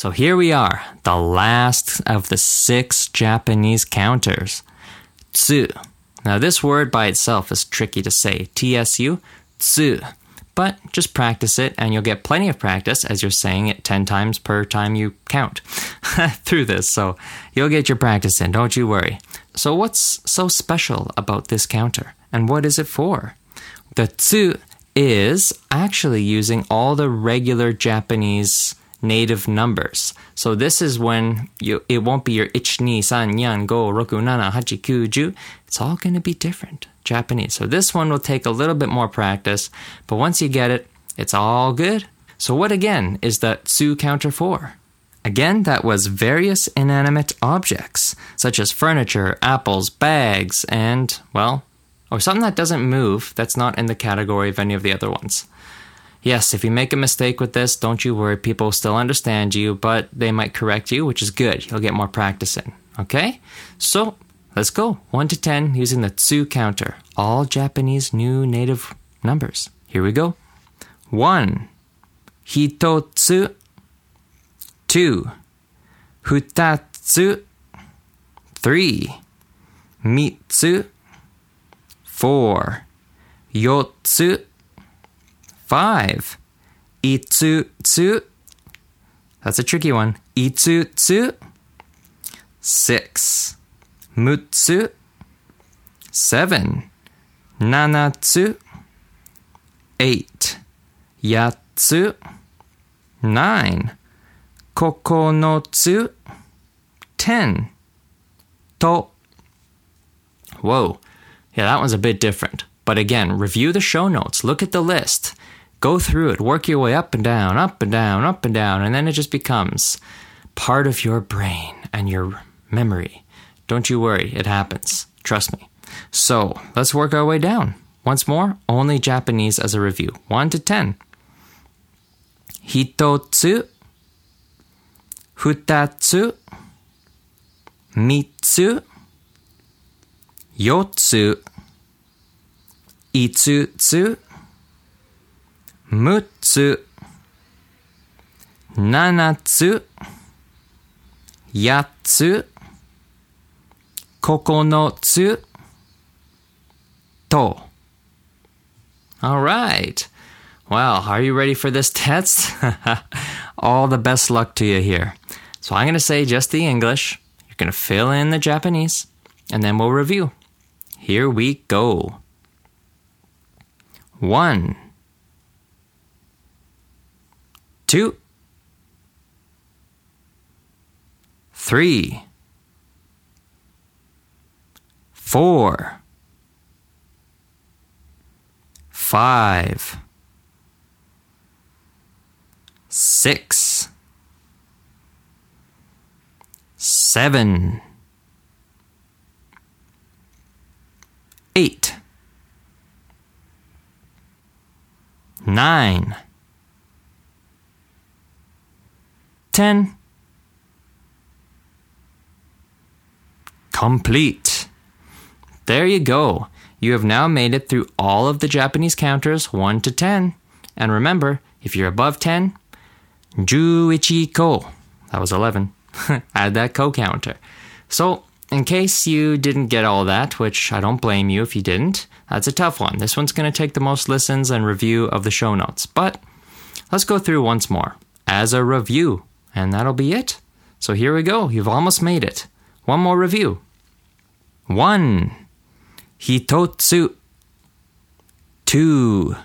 So here we are, the last of the six Japanese counters. Tsu. Now this word by itself is tricky to say. T-S-U, tsu. But just practice it and you'll get plenty of practice as you're saying it 10 times per time you count through this. So you'll get your practice in, don't you worry. So what's so special about this counter and what is it for? The tsu is actually using all the regular Japanese native numbers. So this is when you it won't be your ich ni san yan go roku nana hachi ku ju. It's all going to be different Japanese. So this one will take a little bit more practice, but once you get it, it's all good. So what again is that tsu counter for? Again, that was various inanimate objects, such as furniture, apples, bags, and, well, or something that doesn't move that's not in the category of any of the other ones. Yes, if you make a mistake with this, don't you worry, people still understand you, but they might correct you, which is good. You'll get more practice in. Okay? So, let's go. 1 to 10 using the tsu counter. All Japanese new native numbers. Here we go. 1. Hitotsu. 2. Futatsu. 3. Mitsu. 4. Yotsu. 5. Itsutsu. That's a tricky one. Itsutsu. 6. Mutsu. 7. Nanatsu. 8. Yatsu. 9. Kokonotsu. 10. To. Whoa. Yeah, that one's a bit different. But again, review the show notes, look at the list, go through it, work your way up and down, up and down, up and down, and then it just becomes part of your brain and your memory. Don't you worry, it happens. Trust me. So let's work our way down. Once more, only Japanese as a review. 1 to 10. Hitotsu, futatsu, mitsu, yotsu, itsutsu, mutsu, nanatsu, yatsu, kokonotsu, to. All right. Well, are you ready for this test? All the best luck to you here. So I'm going to say just the English. You're going to fill in the Japanese, and then we'll review. Here we go. One, two, three, four, five, six, seven, eight, nine, ten. Complete. There you go. You have now made it through all of the Japanese counters 1 to 10. And remember, if you're above 10, juichi ko. That was 11. Add that ko counter. So, in case you didn't get all that, which I don't blame you if you didn't, that's a tough one. This one's going to take the most listens and review of the show notes. But let's go through once more as a review, and that'll be it. So here we go. You've almost made it. One more review. One. Hitotsu. Two.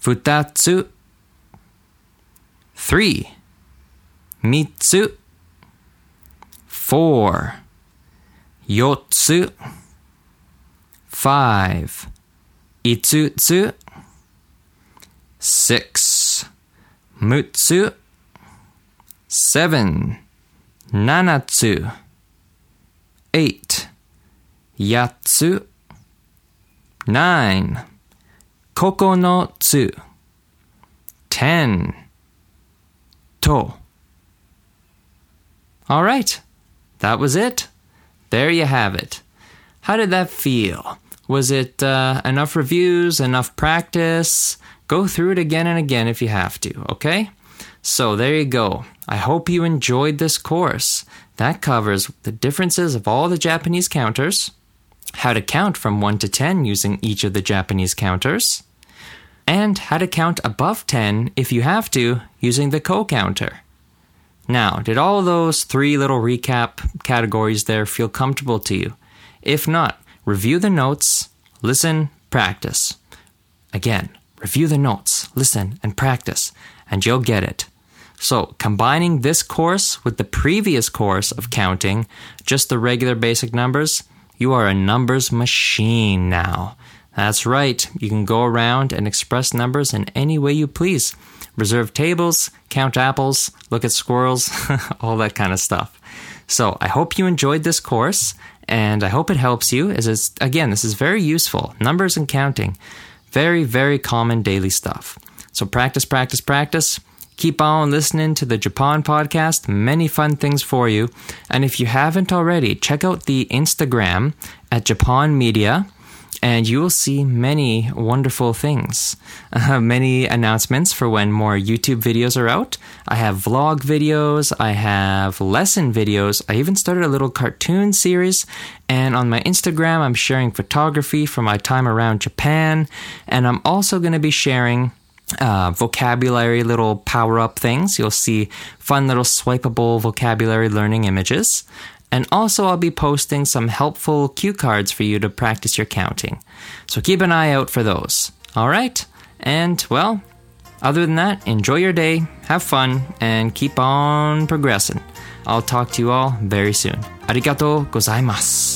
Futatsu. Three. Mitsu. Four. Yotsu. Five. Itsutsu. Six. Mutsu. Seven. Nanatsu. Eight. Yatsu. Nine. Kokonotsu. Ten. To. All right. That was it. There you have it. How did that feel? Was it uh, enough reviews, enough practice? Go through it again and again if you have to, okay? So there you go. I hope you enjoyed this course. That covers the differences of all the Japanese counters, how to count from 1 to 10 using each of the Japanese counters, and how to count above 10 if you have to using the ko counter. Now, did all those three little recap categories there feel comfortable to you? If not, review the notes, listen, practice. Again, review the notes, listen, and practice, and you'll get it. So, combining this course with the previous course of counting, just the regular basic numbers, you are a numbers machine now. That's right, you can go around and express numbers in any way you please. Reserve tables, count apples, look at squirrels, all that kind of stuff. So, I hope you enjoyed this course, and I hope it helps you, as it's, again, this is very useful. Numbers and counting, very, very common daily stuff. So, practice, practice, practice. Keep on listening to the Japan podcast. Many fun things for you. And if you haven't already, check out the Instagram at Japan Media and you will see many wonderful things. Uh, many announcements for when more YouTube videos are out. I have vlog videos, I have lesson videos, I even started a little cartoon series. And on my Instagram, I'm sharing photography from my time around Japan. And I'm also going to be sharing uh, vocabulary little power up things. You'll see fun little swipeable vocabulary learning images. And also, I'll be posting some helpful cue cards for you to practice your counting. So keep an eye out for those. All right? And, well, other than that, enjoy your day, have fun, and keep on progressing. I'll talk to you all very soon. Arigato gozaimasu.